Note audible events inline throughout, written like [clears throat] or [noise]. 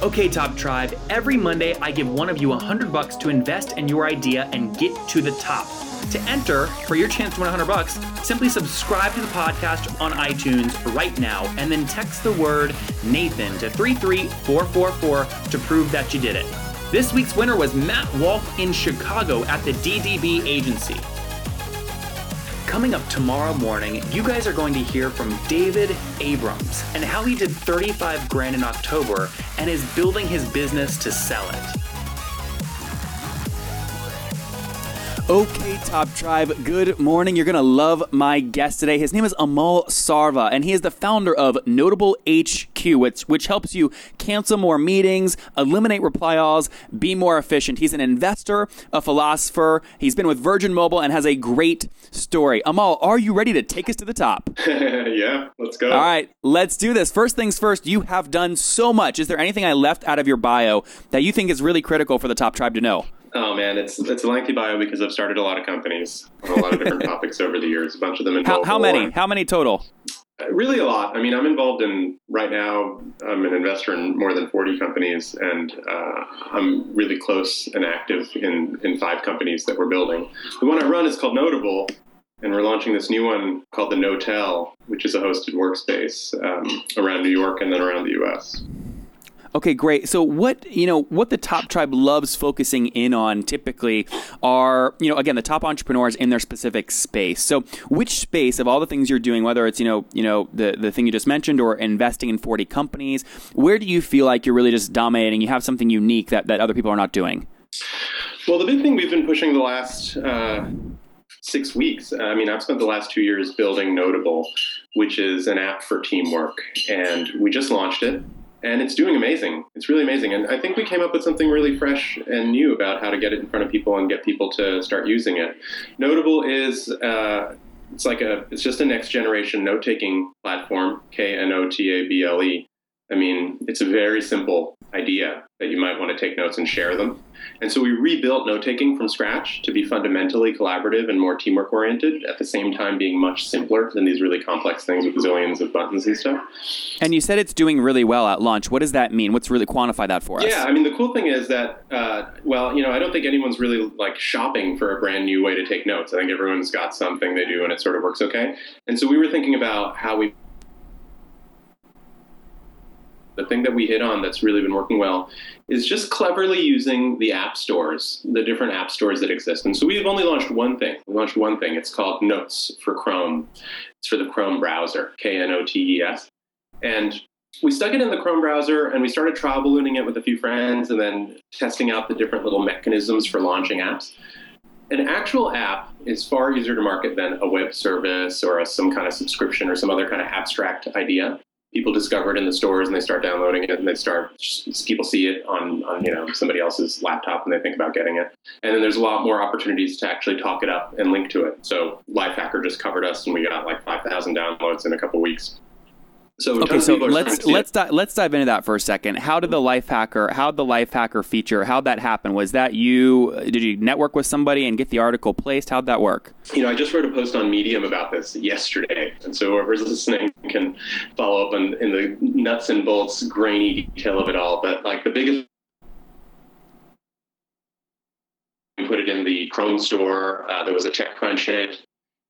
Okay, Top Tribe, every Monday I give one of you 100 bucks to invest in your idea and get to the top. To enter for your chance to win 100 bucks, simply subscribe to the podcast on iTunes right now and then text the word Nathan to 33444 to prove that you did it. This week's winner was Matt Walk in Chicago at the DDB agency. Coming up tomorrow morning, you guys are going to hear from David Abrams and how he did 35 grand in October and is building his business to sell it. Okay, Top Tribe, good morning. You're going to love my guest today. His name is Amol Sarva, and he is the founder of Knotable HQ, which, which helps you cancel more meetings, eliminate reply alls, be more efficient. He's an investor, a philosopher. He's been with Virgin Mobile and has a great story. Amol, are you ready to take us to the top? [laughs] yeah, let's go. All right, let's do this. First things first, you have done so much. Is there anything I left out of your bio that you think is really critical for the Top Tribe to know? Oh man, it's it's a lengthy bio because I've started a lot of companies on a lot of different [laughs] topics over the years. A bunch of them in How, how many? How many total? Uh, Really a lot. I mean, I'm involved in right now. I'm an investor in more than 40 companies, and uh, I'm really close and active in in five companies that we're building. The one I run is called Knotable, and we're launching this new one called the Knotel, which is a hosted workspace um, around New York and then around the U.S. Okay, great. So what you know what the top tribe loves focusing in on typically are you know again the top entrepreneurs in their specific space. So which space of all the things you're doing, whether it's you know you know the the thing you just mentioned or investing in 40 companies, where do you feel like you're really just dominating? You have something unique that that other people are not doing. Well, the big thing we've been pushing the last uh, six weeks, I mean, I've spent the last two years building Knotable, which is an app for teamwork. And we just launched it, and it's doing amazing. It's really amazing. And I think we came up with something really fresh and new about how to get it in front of people and get people to start using it. Knotable is. Uh, it's like a, it's just a next generation note taking platform, K N O T A B L E. I mean, it's a very simple idea that you might want to take notes and share them. And so we rebuilt note taking from scratch to be fundamentally collaborative and more teamwork oriented, at the same time being much simpler than these really complex things with zillions of buttons and stuff. And you said it's doing really well at launch. What does that mean? What's really quantify that for us? Yeah, I mean, the cool thing is that, uh, well, you know, I don't think anyone's really like shopping for a brand new way to take notes. I think everyone's got something they do and it sort of works okay. And so we were thinking about how we the thing that we hit on that's really been working well is just cleverly using the app stores, the different app stores that exist. And so we've only launched one thing. We launched one thing. It's called Knotes for Chrome. It's for the Chrome browser, K N O T E S. And we stuck it in the Chrome browser and we started trial ballooning it with a few friends and then testing out the different little mechanisms for launching apps. An actual app is far easier to market than a web service or a, some kind of subscription or some other kind of abstract idea people discover it in the stores and they start downloading it and they start people see it on, on you know somebody else's laptop and they think about getting it. And then there's a lot more opportunities to actually talk it up and link to it. So lifehacker just covered us and we got like 5000 downloads in a couple weeks so Okay, so let's starting to see it. let's di- let's dive into that for a second. How did the life hacker? How the life hacker feature? How'd that happen? Was that you? Did you network with somebody and get the article placed? How'd that work? you know, I just wrote a post on Medium about this yesterday, and so whoever's listening can follow up on in the nuts and bolts, grainy detail of it all. But like the biggest, put it in the Chrome store. Uh, there was a TechCrunch hit,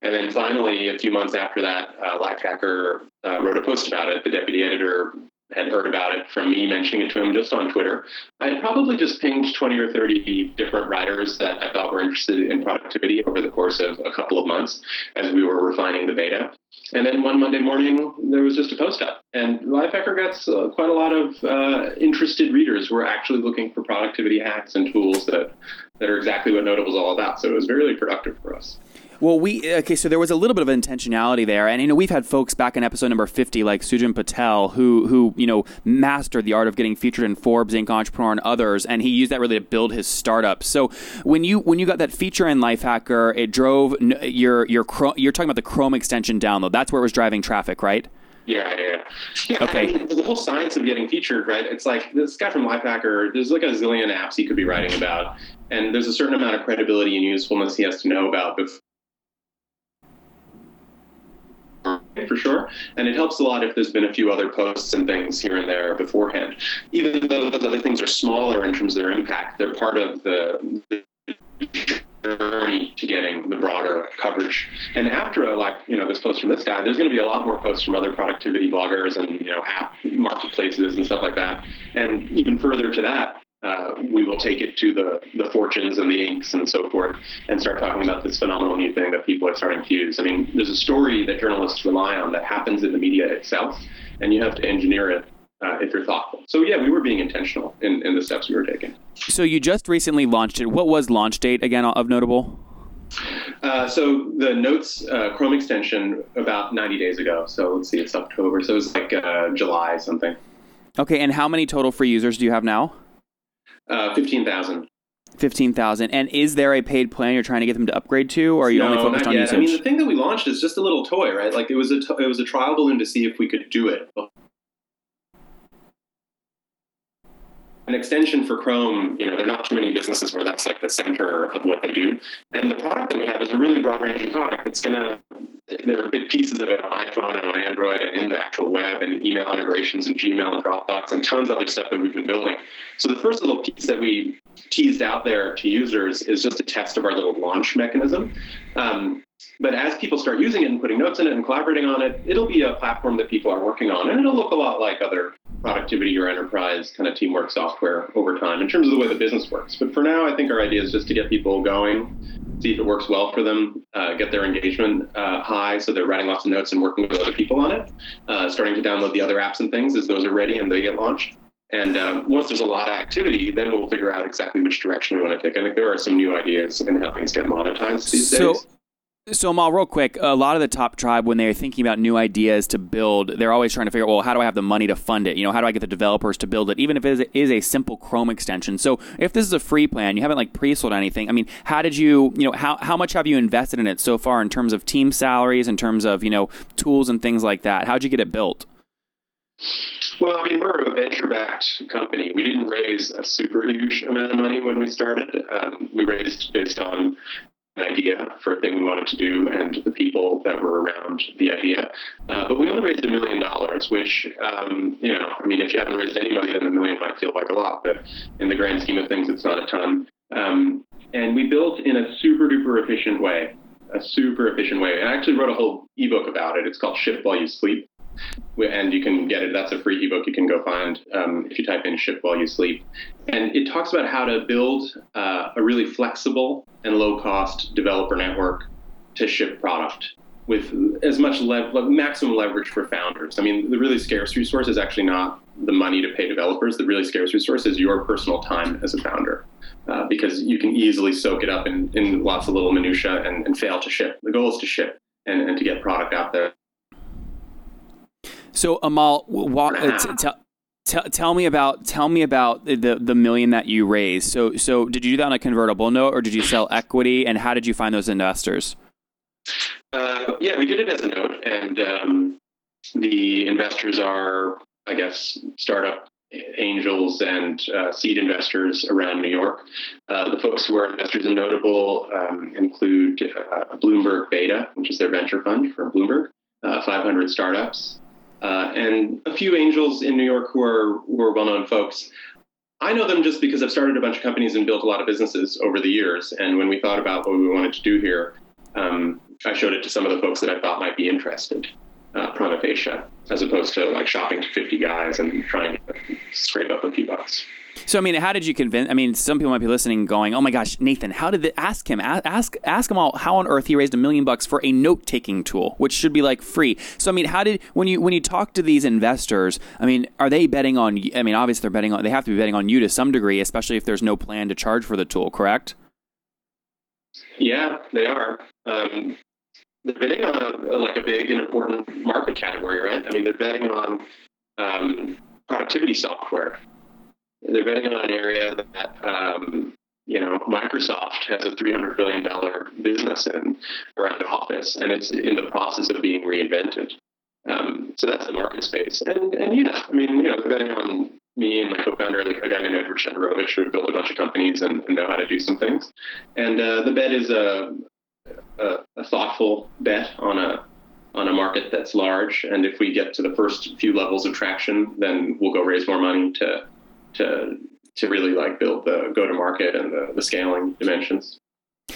and then finally, a few months after that, uh, Lifehacker uh, wrote a post about it. The deputy editor had heard about it from me mentioning it to him just on Twitter. I had probably just pinged 20 or 30 different writers that I thought were interested in productivity over the course of a couple of months as we were refining the beta. And then one Monday morning, there was just a post up. And Lifehacker gets uh, quite a lot of uh, interested readers who are actually looking for productivity hacks and tools that, that are exactly what Knotable is all about. So it was very productive for us. Well, we okay. So there was a little bit of intentionality there, and you know we've had folks back in episode number fifty, like Sujan Patel, who who you know mastered the art of getting featured in Forbes, Inc., Entrepreneur, and others, and he used that really to build his startup. So when you when you got that feature in Lifehacker, it drove your your you're talking about the Chrome extension download. That's where it was driving traffic, right? Yeah, yeah, yeah. Okay. I mean, the whole science of getting featured, right? It's like this guy from Lifehacker. There's like a zillion apps he could be writing about, and there's a certain amount of credibility and usefulness he has to know about before for sure. And it helps a lot if there's been a few other posts and things here and there beforehand. Even though those other things are smaller in terms of their impact, they're part of the, the journey to getting the broader coverage. And after like you know this post from this guy, there's going to be a lot more posts from other productivity bloggers and you know app marketplaces and stuff like that. And even further to that, uh, we will take it to the the fortunes and the inks and so forth, and start talking about this phenomenal new thing that people are starting to use. I mean, there's a story that journalists rely on that happens in the media itself, and you have to engineer it uh, if you're thoughtful. So yeah, we were being intentional in, in the steps we were taking. So you just recently launched it. What was launch date again of Knotable? Uh, so the Knotes uh, Chrome extension about 90 days ago. So let's see, it's October. So it was like uh, July something. Okay, and how many total free users do you have now? Uh, 15,000. 15,000. And is there a paid plan you're trying to get them to upgrade to, or are you no, only focused on yet. usage? I mean, the thing that we launched is just a little toy, right? Like it was a, t- it was a trial balloon to see if we could do it an extension for Chrome, you know, there are not too many businesses where that's like the center of what they do. And the product that we have is a really broad ranging product. It's going to, there are big pieces of it on iPhone and on Android and in the actual web and email integrations and Gmail and Dropbox and tons of other stuff that we've been building. So the first little piece that we teased out there to users is just a test of our little launch mechanism. Um, but as people start using it and putting notes in it and collaborating on it, it'll be a platform that people are working on, and it'll look a lot like other productivity or enterprise kind of teamwork software over time in terms of the way the business works. But for now, I think our idea is just to get people going, see if it works well for them, uh, get their engagement uh, high so they're writing lots of notes and working with other people on it, uh, starting to download the other apps and things as those are ready and they get launched. And um, once there's a lot of activity, then we'll figure out exactly which direction we want to take. I think there are some new ideas in how things get monetized these so, days. So, Amol, real quick, a lot of the top tribe, when they're thinking about new ideas to build, they're always trying to figure out, well, how do I have the money to fund it? You know, how do I get the developers to build it, even if it is a simple Chrome extension? So, if this is a free plan, you haven't like pre-sold anything. I mean, how did you, you know, how, how much have you invested in it so far in terms of team salaries, in terms of, you know, tools and things like that? How'd you get it built? Well, I mean, we're a venture-backed company. We didn't raise a super huge amount of money when we started. Um, we raised based on idea for a thing we wanted to do and the people that were around the idea. Uh, but we only raised a million dollars, which, um, you know, I mean, if you haven't raised any money, then a million might feel like a lot, but in the grand scheme of things, it's not a ton. Um, and we built in a super duper efficient way, a super efficient way. And I actually wrote a whole ebook about it. It's called Ship While You Sleep and you can get it. That's a free ebook you can go find um, if you type in "ship while you sleep," and it talks about how to build uh, a really flexible and low-cost developer network to ship product with as much maximum leverage for founders. I mean, the really scarce resource is actually not the money to pay developers. The really scarce resource is your personal time as a founder. Uh, because you can easily soak it up in, in lots of little minutia and, and fail to ship. The goal is to ship and, and to get product out there so Amol, walk, uh, t- [clears throat] t- t- tell me about tell me about the the million that you raised. So so did you do that on a convertible note or did you sell equity? And how did you find those investors? Uh, yeah, we did it as a note, and um, the investors are, I guess, startup angels and uh, seed investors around New York. Uh, the folks who are investors in Knotable um, include uh, Bloomberg Beta, which is their venture fund for Bloomberg, uh, 500 startups, uh, and a few angels in New York who are, who are well-known folks. I know them just because I've started a bunch of companies and built a lot of businesses over the years. And when we thought about what we wanted to do here, um, I showed it to some of the folks that I thought might be interested, uh, prima facie, as opposed to like shopping to 50 guys and trying to scrape up a few bucks. So I mean, how did you convince? I mean, some people might be listening, going, "Oh my gosh, Nathan, how did the, ask him? Ask ask him all how on earth he raised a million bucks for a note taking tool, which should be like free." So I mean, how did when you when you talk to these investors? I mean, are they betting on? I mean, obviously they're betting on. They have to be betting on you to some degree, especially if there's no plan to charge for the tool. Correct? Yeah, they are. um, they're betting on a, like a big and important market category, right? I mean, they're betting on um, productivity software. They're betting on an area that um, you know Microsoft has a three hundred billion dollar business in around Office, and it's in the process of being reinvented. Um, so that's the market space, and and you know, I mean, you know, betting on me and my co-founder, like a guy named Edward Shenderovich, who built a bunch of companies and, and know how to do some things. And uh, the bet is a, a, a thoughtful bet on a on a market that's large. And if we get to the first few levels of traction, then we'll go raise more money to to to really like build the go to market and the, the scaling dimensions.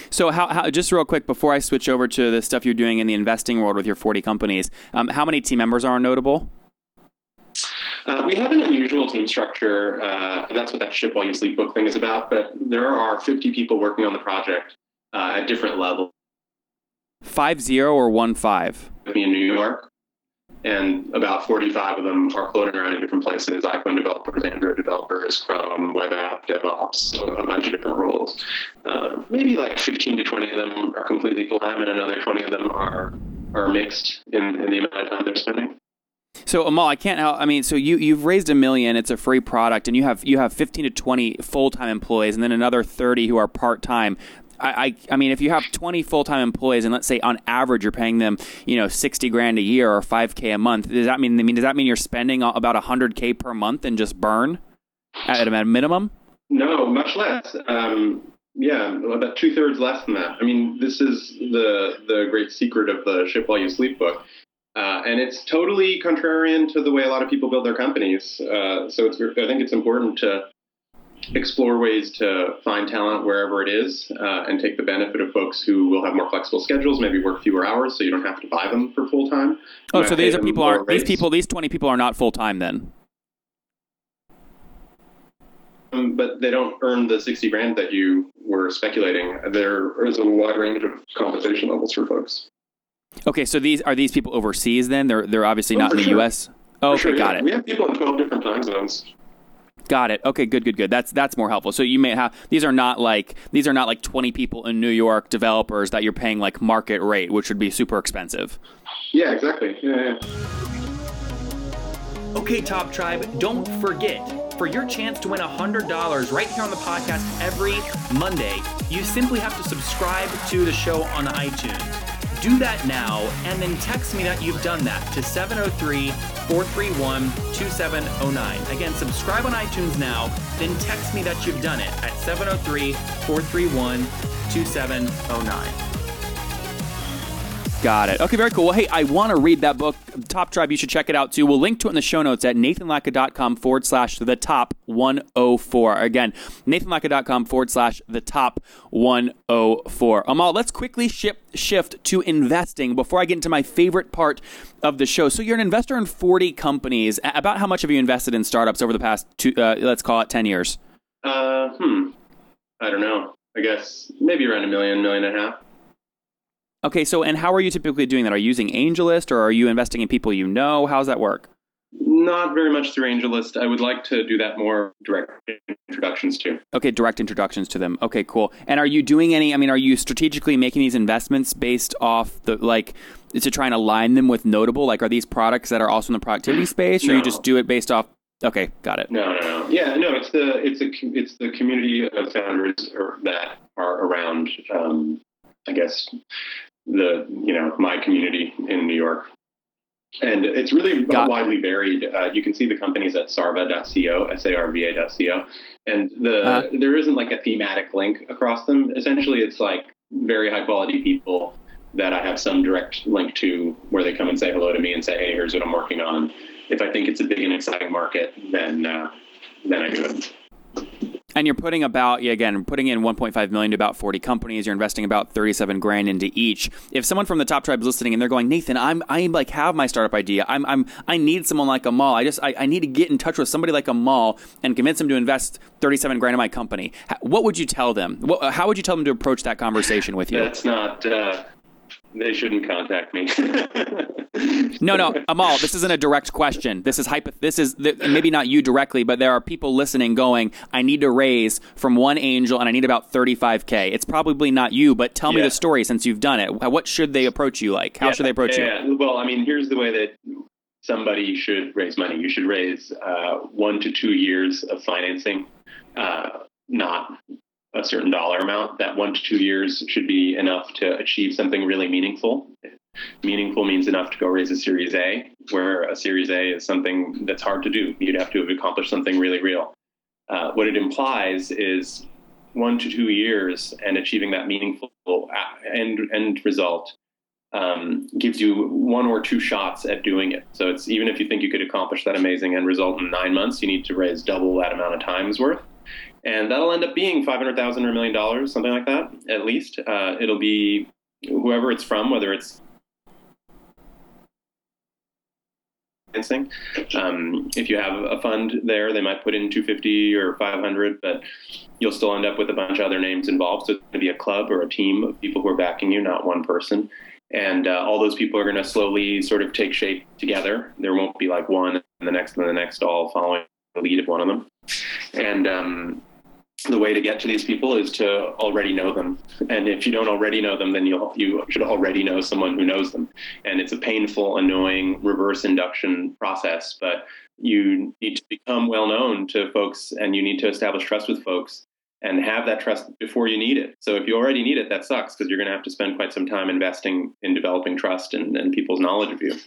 So, how, how, just real quick before I switch over to the stuff you're doing in the investing world with your 40 companies, um, how many team members are Knotable? Uh, we have an unusual team structure, uh, and that's what that ship while you sleep book thing is about. But there are 50 people working on the project uh, at different levels. Five zero or one five? Me in New York, and about 45 of them are floating around in different places: iPhone developers, Android developers, Chrome, web app, DevOps, a bunch of different roles. Uh, maybe like 15 to 20 of them are completely full time, and another 20 of them are are mixed in, in the amount of time they're spending. So Amol, I can't help. I mean, so you you've raised a million. It's a free product, and you have you have fifteen to twenty full time employees, and then another thirty who are part time. I, I, I mean, if you have 20 full time employees, and let's say on average you're paying them, you know, 60 grand a year or 5k a month, does that mean? I mean, does that mean you're spending about 100k per month and just burn at a minimum? No, much less. Um, yeah, about two thirds less than that. I mean, this is the the great secret of the ship while you sleep book. Uh, and it's totally contrarian to the way a lot of people build their companies. Uh, so it's, I think it's important to explore ways to find talent wherever it is uh, and take the benefit of folks who will have more flexible schedules, maybe work fewer hours, so you don't have to buy them for full time. Oh, so these are people are these people these twenty people are not full time then. Um, but they don't earn the sixty grand that you were speculating. There is a wide range of compensation levels for folks. Okay, so these are these people overseas then? They're they're obviously Oh, not in the sure. U.S. Oh, okay, sure, got yeah. it. We have people in twelve different time zones. Got it. Okay, good, good, good. That's that's more helpful. So you may have these are not like these are not like twenty people in New York developers that you're paying like market rate, which would be super expensive. Yeah, exactly. Yeah, yeah. Okay, Top Tribe, don't forget for your chance to win $100 right here on the podcast every Monday, you simply have to subscribe to the show on iTunes. Do that now and then text me that you've done that to 703 431 2709. Again, subscribe on iTunes now, then text me that you've done it at 703 431 2709. Got it. Okay, very cool. Well, hey, I want to read that book, Top Tribe. You should check it out too. We'll link to it in the show notes at nathanlatka.com forward slash the top 104. Again, nathanlatka.com forward slash the top 104. Amol, let's quickly ship, shift to investing before I get into my favorite part of the show. So you're an investor in 40 companies. About how much have you invested in startups over the past two, uh, let's call it 10 years? Uh, hmm. I don't know. I guess maybe around a million, million and a half. Okay, so and how are you typically doing that? Are you using AngelList or are you investing in people you know? How's that work? Not very much through AngelList. I would like to do that more direct introductions to. Okay, direct introductions to them. Okay, cool. And are you doing any? I mean, are you strategically making these investments based off the like to try and align them with Knotable? Like, are these products that are also in the productivity space, or you just do it based off? Okay, got it. No, no, no. Yeah, no. It's the it's a it's the community of founders that are around. Um, I guess the you know my community in New York, and it's really Got- widely varied. Uh, you can see the companies at sarva.co, s a r v a.co, and the Uh-huh. there isn't like a thematic link across them. Essentially, it's like very high quality people that I have some direct link to, where they come and say hello to me and say, "Hey, here's what I'm working on." If I think it's a big and exciting market, then uh, then I do it. And you're putting about yeah, again putting in 1.5 million to about 40 companies. You're investing about 37 grand into each. If someone from the top tribe is listening and they're going, Nathan, I'm I like have my startup idea. I'm I'm I need someone like Amol. I just I, I need to get in touch with somebody like Amol and convince them to invest 37 grand in my company. What would you tell them? What, how would you tell them to approach that conversation with you? That's not uh, they shouldn't contact me. [laughs] No, no, Amol, this isn't a direct question. This is hypo- This is th- maybe not you directly, but there are people listening going, "I need to raise from one angel, and I need about 35k." It's probably not you, but tell me Yeah. the story since you've done it. What should they approach you like? How Yeah, should they approach you? yeah, Well, I mean, here's the way that somebody should raise money. You should raise uh, one to two years of financing, uh, not a certain dollar amount. That one to two years should be enough to achieve something really meaningful. Meaningful means enough to go raise a Series A, where a Series A is something that's hard to do. You'd have to have accomplished something really real. Uh, what it implies is one to two years and achieving that meaningful end end result um, gives you one or two shots at doing it. So it's even if you think you could accomplish that amazing end result in nine months, you need to raise double that amount of times worth. And that'll end up being five hundred thousand or a million dollars, something like that, at least. Uh, it'll be whoever it's from, whether it's financing. Um, if you have a fund there, they might put in 250 or 500, but you'll still end up with a bunch of other names involved. So it's going to be a club or a team of people who are backing you, not one person. And uh, all those people are going to slowly sort of take shape together. There won't be like one and the next and the next all following lead of one of them. And um, the way to get to these people is to already know them. And if you don't already know them, then you'll, you should already know someone who knows them. And it's a painful, annoying reverse induction process, but you need to become well known to folks and you need to establish trust with folks and have that trust before you need it. So if you already need it, that sucks because you're going to have to spend quite some time investing in developing trust and, and people's knowledge of you.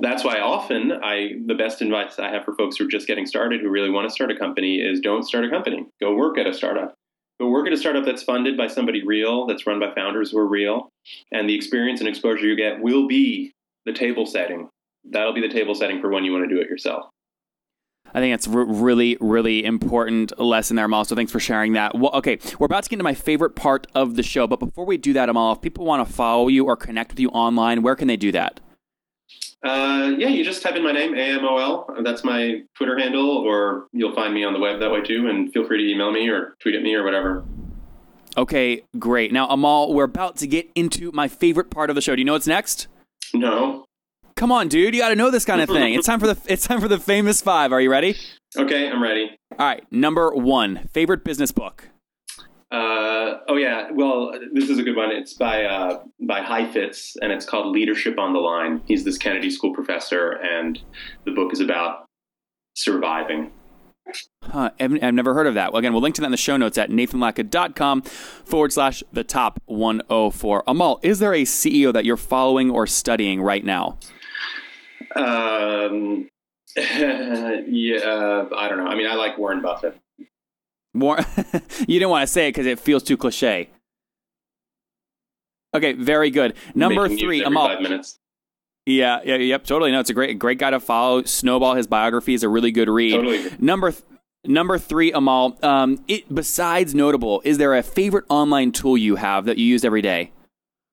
That's why often I the best advice I have for folks who are just getting started who really want to start a company is don't start a company. Go work at a startup. Go work at a startup that's funded by somebody real, that's run by founders who are real, and the experience and exposure you get will be the table setting. That'll be the table setting for when you want to do it yourself. I think that's a really, really important lesson there, Amol. So thanks for sharing that. Well, okay, we're about to get into my favorite part of the show, but before we do that, Amol, if people want to follow you or connect with you online, where can they do that? Uh, yeah, you just type in my name, AMOL. That's my Twitter handle, or you'll find me on the web that way too. And feel free to email me or tweet at me or whatever. Okay, great. Now, Amol, we're about to get into my favorite part of the show. Do you know what's next? No. Come on, dude. You got to know this kind of thing. it's time for the it's time for the famous five. Are you ready? Okay, I'm ready. All right. Number one, favorite business book. Uh, oh yeah. Well, this is a good one. It's by uh, by Heifetz, and it's called Leadership on the Line. He's this Kennedy School professor, and the book is about surviving. Huh, I've, I've never heard of that. Well, again, we'll link to that in the show notes at nathanlatka.com forward slash the top 104. Amol, is there a CEO that you're following or studying right now? Um, [laughs] yeah, I don't know. I mean, I like Warren Buffett. Warren, [laughs] you didn't want to say it because it feels too cliche. Okay, very good. Number Making three, Amol. Five minutes. Yeah, yeah, yep, totally. No, it's a great, great guy to follow. Snowball, his biography is a really good read. Totally. Number th- number three, Amol. Um, it besides Knotable, is there a favorite online tool you have that you use every day?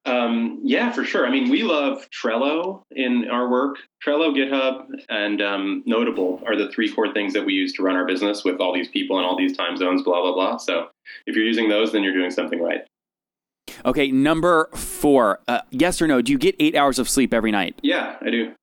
Um, yeah, for sure. I mean, we love Trello in our work. Trello, GitHub, and um, Knotable are the three core things that we use to run our business with all these people and all these time zones, blah, blah, blah. So if you're using those, then you're doing something right. Okay, number four. Uh, yes or no? Do you get eight hours of sleep every night? Yeah, I do.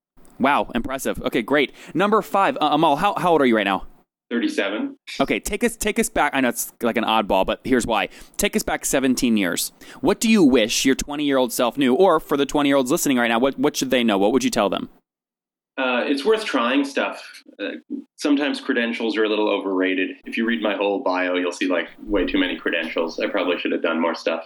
Wow, impressive. Okay, great. Number five, uh, Amol. How, how old are you right now? 37. Okay, take us take us back. I know it's like an oddball, but here's why. Take us back 17 years. What do you wish your 20 year old self knew, or for the 20 year olds listening right now, what what should they know? What would you tell them? Uh, it's worth trying stuff. Uh, sometimes credentials are a little overrated. If you read my whole bio, you'll see like way too many credentials. I probably should have done more stuff.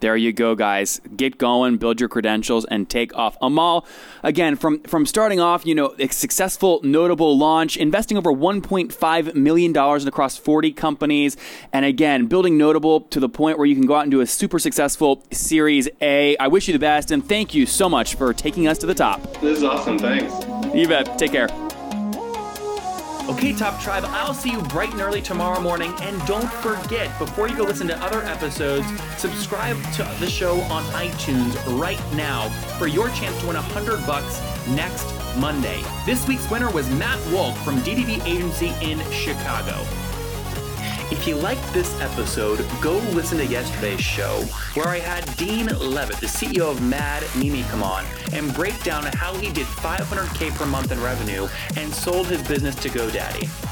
There you go, guys. Get going, build your credentials, and take off. Amol, again, from from starting off, you know, a successful, Knotable launch, investing over 1.5 million dollars across 40 companies, and again, building Knotable to the point where you can go out and do a super successful Series A. I wish you the best, and thank you so much for taking us to the top. This is awesome. Thanks. You bet. Take care. Okay, Top Tribe, I'll see you bright and early tomorrow morning. And don't forget, before you go listen to other episodes, subscribe to the show on iTunes right now for your chance to win 100 bucks next Monday. This week's winner was Matt Wolk from DDB Agency in Chicago. If you liked this episode, go listen to yesterday's show where I had Dean Levitt, the CEO of Mad Mimi, come on and break down how he did 500k per month in revenue and sold his business to GoDaddy.